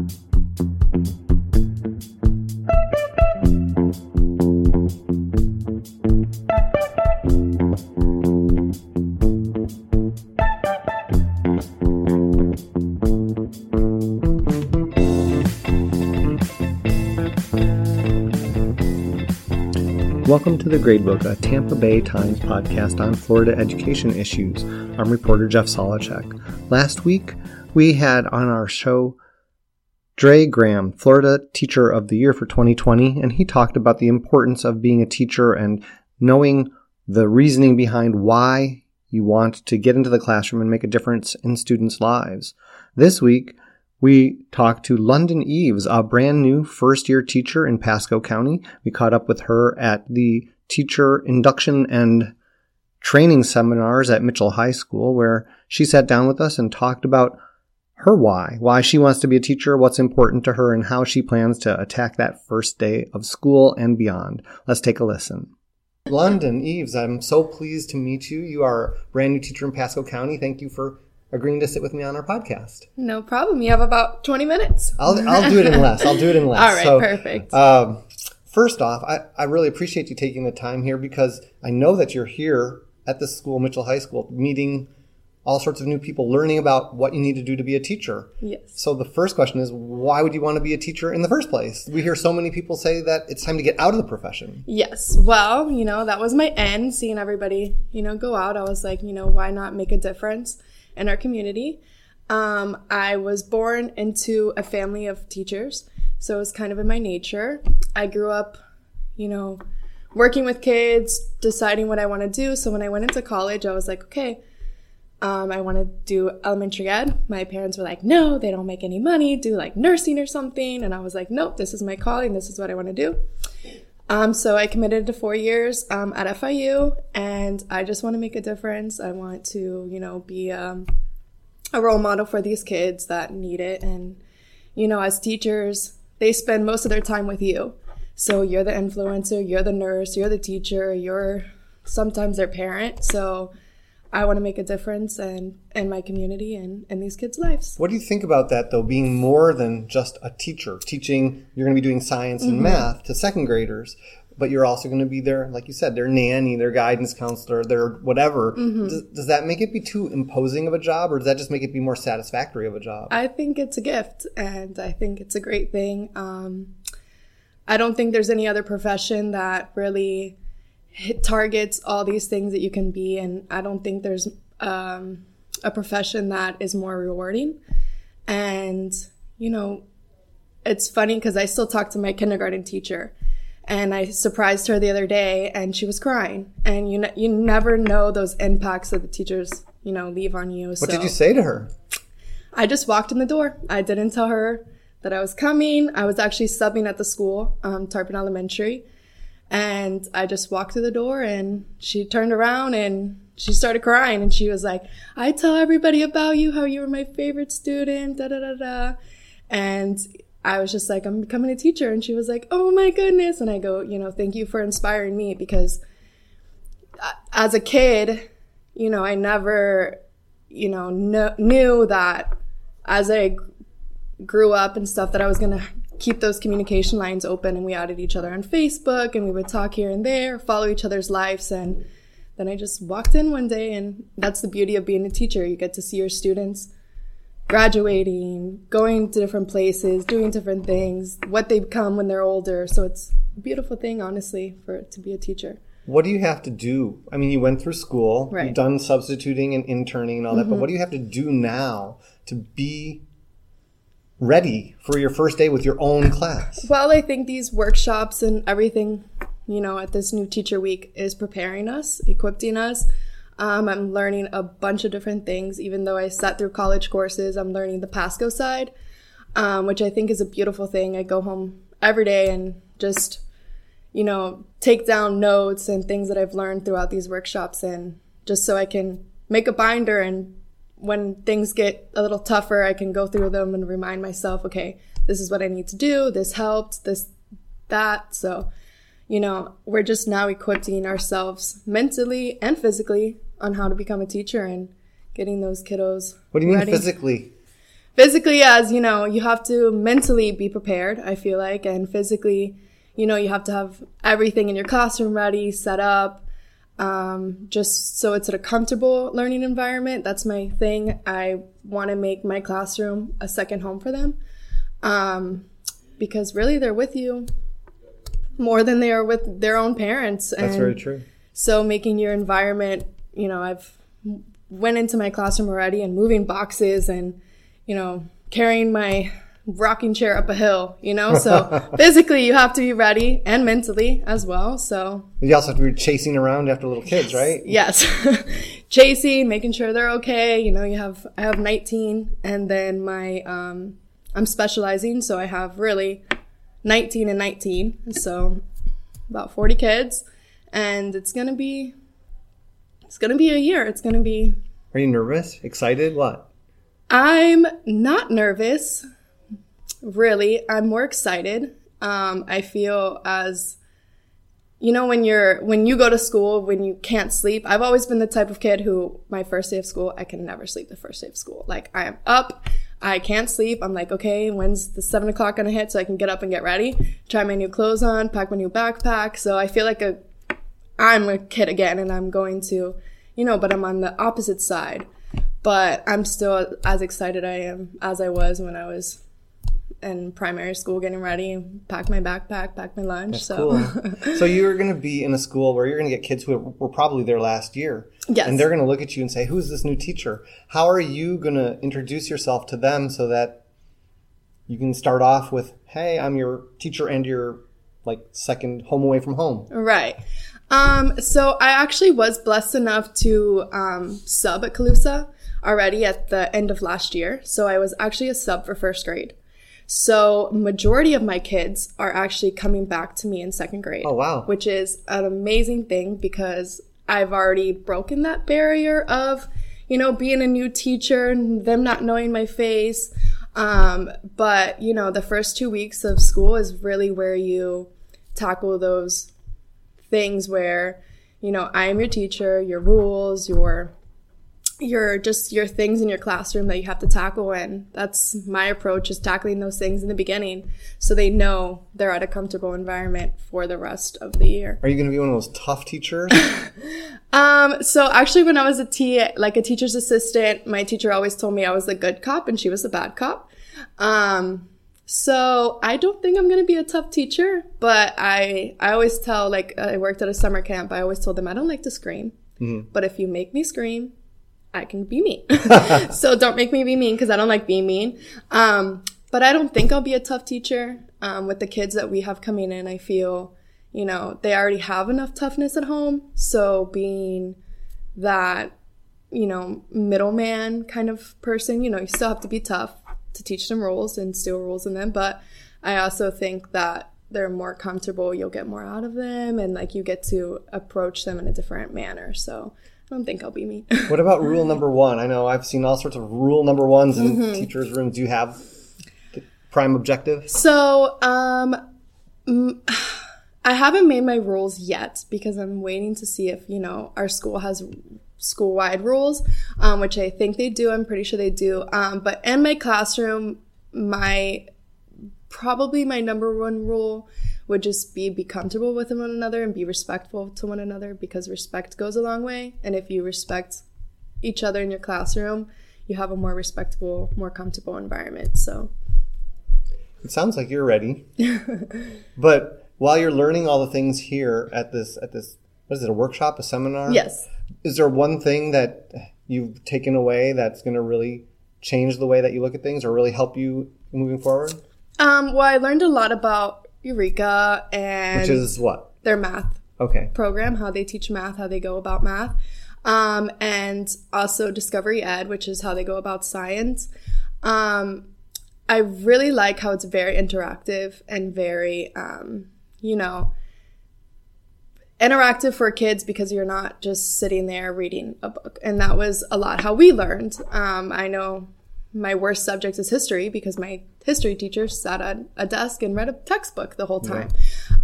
Welcome to the Gradebook, a Tampa Bay Times podcast on Florida education issues. I'm reporter Jeff Solochek. Last week, we had on our show Dre Graham, Florida Teacher of the Year for 2020, and he talked about the importance of being a teacher and knowing the reasoning behind why you want to get into the classroom and make a difference in students' lives. This week, we talked to London Eves, a brand new first year teacher in Pasco County. We caught up with her at the teacher induction and training seminars at Mitchell High School, where she sat down with us and talked about her why, why she wants to be a teacher, what's important to her, and how she plans to attack that first day of school and beyond. Let's take a listen. London Eves, I'm so pleased to meet you. You are a brand new teacher in Pasco County. Thank you for agreeing to sit with me on our podcast. No problem. You have about 20 minutes. I'll, I'll do it in less. I'll do it in less. All right, so, perfect. Um, first off, I, I really appreciate you taking the time here because I know that you're here at this school, Mitchell High School, meeting all sorts of new people, learning about what you need to do to be a teacher. Yes. So the first question is, why would you want to be a teacher in the first place? We hear so many people say that it's time to get out of the profession. Yes. Well, you know, that was my end, seeing everybody, you know, go out. I was like, you know, why not make a difference? in our community. Um, I was born into a family of teachers, so it was kind of in my nature. I grew up, you know, working with kids, deciding what I want to do. So when I went into college, I was like, okay, um, I want to do elementary ed. My parents were like, no, they don't make any money. Do like nursing or something. And I was like, nope, this is my calling. This is what I want to do. Um, so I committed to four years um, at FIU, and I just want to make a difference. I want to, you know, be um, a role model for these kids that need it. And, you know, as teachers, they spend most of their time with you. So you're the influencer, you're the nurse, you're the teacher, you're sometimes their parent. So I want to make a difference in, in my community and in these kids' lives. What do you think about that, though, being more than just a teacher, teaching, you're going to be doing science and mm-hmm. math to second graders, but you're also going to be their, like you said, their nanny, their guidance counselor, their whatever. Mm-hmm. Does, does, that make it be too imposing of a job, or does that just make it be more satisfactory of a job? I think it's a gift, and I think it's a great thing. Um, I don't think there's any other profession that really hit targets all these things that you can be and i don't think there's um, a profession that is more rewarding. And you know it's funny because i still talk to my kindergarten teacher and i surprised her the other day and she was crying. And you, you never know those impacts that the teachers you know leave on you what so did you say to her? I just walked in the door. I didn't tell her that i was coming. I was actually subbing at the school um, tarpon elementary and I just walked through the door and she turned around and she started crying and she was like, I tell everybody about you, how you were my favorite student, da da da da. And I was just like, I'm becoming a teacher. And she was like, Oh my goodness. And I go, you know, thank you for inspiring me because uh, as a kid, you know, I never, you know, kn- knew that as I grew up and stuff that I was going to keep those communication lines open and we added each other on Facebook and we would talk here and there, follow each other's lives. And then I just walked in one day and that's the beauty of being a teacher. You get to see your students graduating, going to different places, doing different things, what they become when they're older. So it's a beautiful thing, honestly, for to be a teacher. What do you have to do? I mean, you went through school, right. you've done substituting and interning and all that, mm-hmm. but what do you have to do now to be ready for your first day with your own class? Well, I think these workshops and everything, you know, at this new teacher week is preparing us, equipping us. Um, I'm learning a bunch of different things. Even though I sat through college courses, I'm learning the Pasco side, um, which I think is a beautiful thing. I go home every day and just, you know, take down notes and things that I've learned throughout these workshops, and just so I can make a binder and when things get a little tougher, I can go through them and remind myself, okay, this is what I need to do. This helped, this, that. So, you know, we're just now equipping ourselves mentally and physically on how to become a teacher and getting those kiddos. What do you mean physically? physically as you know you have to mentally be prepared i feel like and physically you know you have to have everything in your classroom ready set up um, just so it's a comfortable learning environment that's my thing i want to make my classroom a second home for them um, because really they're with you more than they are with their own parents That's very true. so making your environment you know i've went into my classroom already and moving boxes and you know carrying my rocking chair up a hill you know so physically you have to be ready and mentally as well so You also have to be chasing around after little kids, right? yes chasing making sure they're okay you know you have i have 19 and then my um i'm specializing so i have really 19 and 19 so about 40 kids and it's gonna be it's gonna be a year it's gonna be Are you nervous? Excited? What? i'm not nervous really i'm more excited. Um, i feel as you know when you're when you go to school when you can't sleep i've always been the type of kid who my first day of school i can never sleep the first day of school. Like i am up i can't sleep. I'm like okay when's the seven o'clock gonna hit so i can get up and get ready? Try my new clothes on pack my new backpack. So i feel like a i'm a kid again and i'm going to you know but i'm on the opposite side. But i'm still as excited i am as i was when i was in primary school getting ready pack my backpack pack my lunch so Cool. so you're going to be in a school where you're going to get kids who were probably there last year. Yes. And they're going to look at you and say, "Who's this new teacher?" How are you going to introduce yourself to them so that you can start off with, "Hey, I'm your teacher and your like second home away from home." Right. Um, so I actually was blessed enough to um, sub at Calusa already at the end of last year. So I was actually a sub for first grade. So majority of my kids are actually coming back to me in second grade. Oh, wow. Which is an amazing thing because I've already broken that barrier of, you know, being a new teacher and them not knowing my face. Um, but you know, the first two weeks of school is really where you tackle those things where you know i am your teacher your rules your your just your things in your classroom that you have to tackle and that's my approach is tackling those things in the beginning so they know they're at a comfortable environment for the rest of the year Are you going to be one of those tough teachers? um so actually when i was a t like a teacher's assistant my teacher always told me i was the good cop and she was the bad cop um so I don't think I'm gonna be a tough teacher, but I I always tell like I worked at a summer camp. I always told them I don't like to scream, but if you make me scream, I can be mean. so don't make me be mean because I don't like being mean. Um, but I don't think I'll be a tough teacher. Um, with the kids that we have coming in, I feel you know they already have enough toughness at home. So being that you know middleman kind of person, you know you still have to be tough to teach them rules and instill rules in them. But I also think that they're more comfortable. You'll get more out of them, and like you get to approach them in a different manner. So I don't think I'll be mean. what about rule number one? I know I've seen all sorts of rule number ones in Mm-hmm. teachers' rooms. Do you have the prime objective? so um, I haven't made my rules yet because I'm waiting to see if you know our school has school wide rules, um, which I think they do. I'm pretty sure they do. Um, but in my classroom, my probably my number one rule would just be be comfortable with one another and be respectful to one another because respect goes a long way. And if you respect each other in your classroom, you have a more respectable, more comfortable environment. So It sounds like you're ready. but while you're learning all the things here at this at this what is it, a workshop, a seminar? yes. Is there one thing that you've taken away that's gonna really change the way that you look at things or really help you moving forward? Um, well, I learned a lot about Eureka and Which is what? their math Okay. program, how they teach math, how they go about math, um, and also Discovery Ed, which is how they go about science. Um, I really like how it's very interactive and very, um, you know, interactive for kids because you're not just sitting there reading a book. And that was a lot how we learned. Um, I know my worst subject is history because my history teacher sat at a desk and read a textbook the whole time.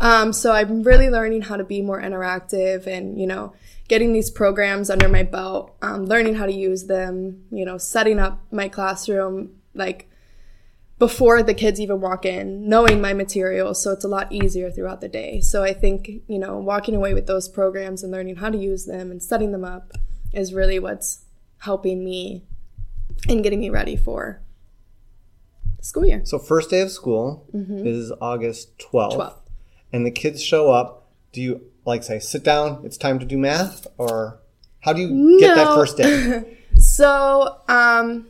Um, so I'm really learning how to be more interactive and, you know, getting these programs under my belt, um, learning how to use them, you know, setting up my classroom, like before the kids even walk in, knowing my material. So it's a lot easier throughout the day. So I think, you know, walking away with those programs and learning how to use them and setting them up is really what's helping me and getting me ready for school year. So first day of school Mm-hmm. is August 12th, 12th. and the kids show up. Do you like say sit down? It's time to do math, or how do you get that first day? So, um,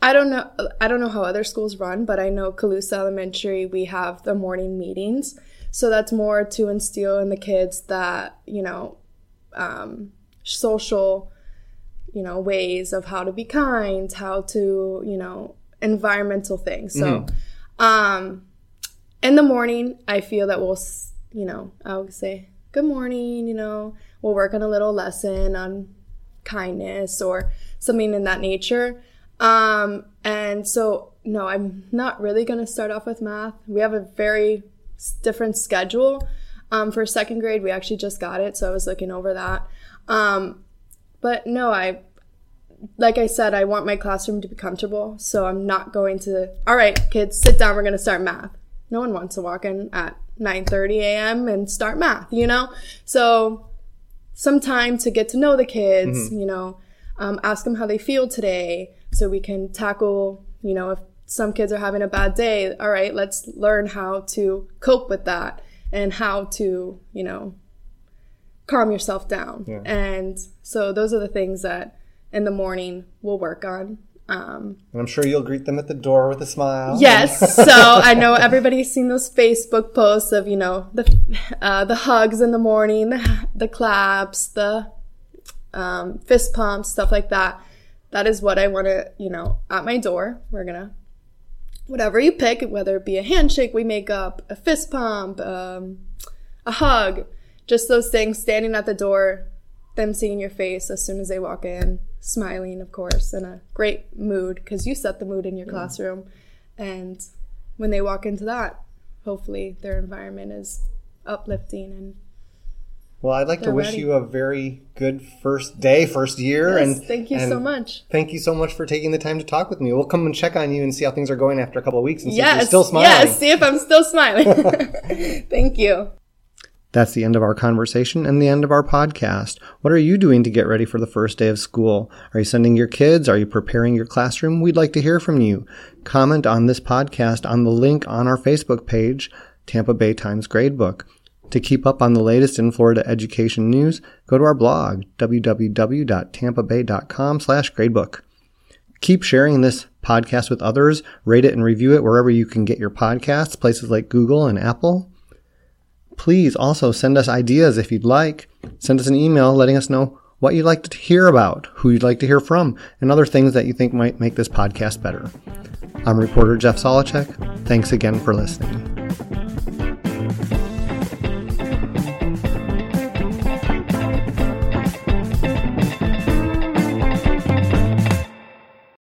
I don't know. I don't know how other schools run, but I know Calusa Elementary. We have the morning meetings, so that's more to instill in the kids that you know, um, social, you know, ways of how to be kind, how to you know, environmental things. So, um, in the morning, I feel that we'll, you know, I'll say good morning. You know, we'll work on a little lesson on kindness or something in that nature. Um, and so, no, I'm not really going to start off with math. We have a very different schedule. Um, for second grade, we actually just got it, so I was looking over that. Um, but no, I, like I said, I want my classroom to be comfortable, so I'm not going to. All right, kids, sit down. We're going to start math. No one wants to walk in at 9:30 a.m. and start math, you know. So some time to get to know the kids, you know, um, ask them how they feel today so we can tackle, you know, if some kids are having a bad day, all right, let's learn how to cope with that and how to, you know, calm yourself down. Yeah. And so those are the things that in the morning we'll work on. Um, And I'm sure you'll greet them at the door with a smile. Yes. So I know everybody's seen those Facebook posts of you know the uh, the hugs in the morning, the, the claps, the um, fist pumps, stuff like that. That is what I want to you know at my door. We're gonna whatever you pick, whether it be a handshake we make up, a fist pump, um, a hug, just those things. Standing at the door, them seeing your face as soon as they walk in, smiling, of course, in a great mood because you set the mood in your classroom. And when they walk into that, hopefully their environment is uplifting and Well, I'd like to wish ready. you a very good first day, first year, Yes, and thank you and so much. Thank you so much for taking the time to talk with me. We'll come and check on you and see how things are going after a couple of weeks and see if you're still smiling. yes, see if I'm still smiling. Thank you. That's the end of our conversation and the end of our podcast. What are you doing to get ready for the first day of school? Are you sending your kids? Are you preparing your classroom? We'd like to hear from you. Comment on this podcast on the link on our Facebook page, Tampa Bay Times Gradebook. To keep up on the latest in Florida education news, go to our blog, www.tampabay.com slash gradebook. Keep sharing this podcast with others. Rate it and review it wherever you can get your podcasts, places like Google and Apple. Please also send us ideas if you'd like. Send us an email letting us know what you'd like to hear about, who you'd like to hear from, and other things that you think might make this podcast better. I'm reporter Jeff Solochek. Thanks again for listening.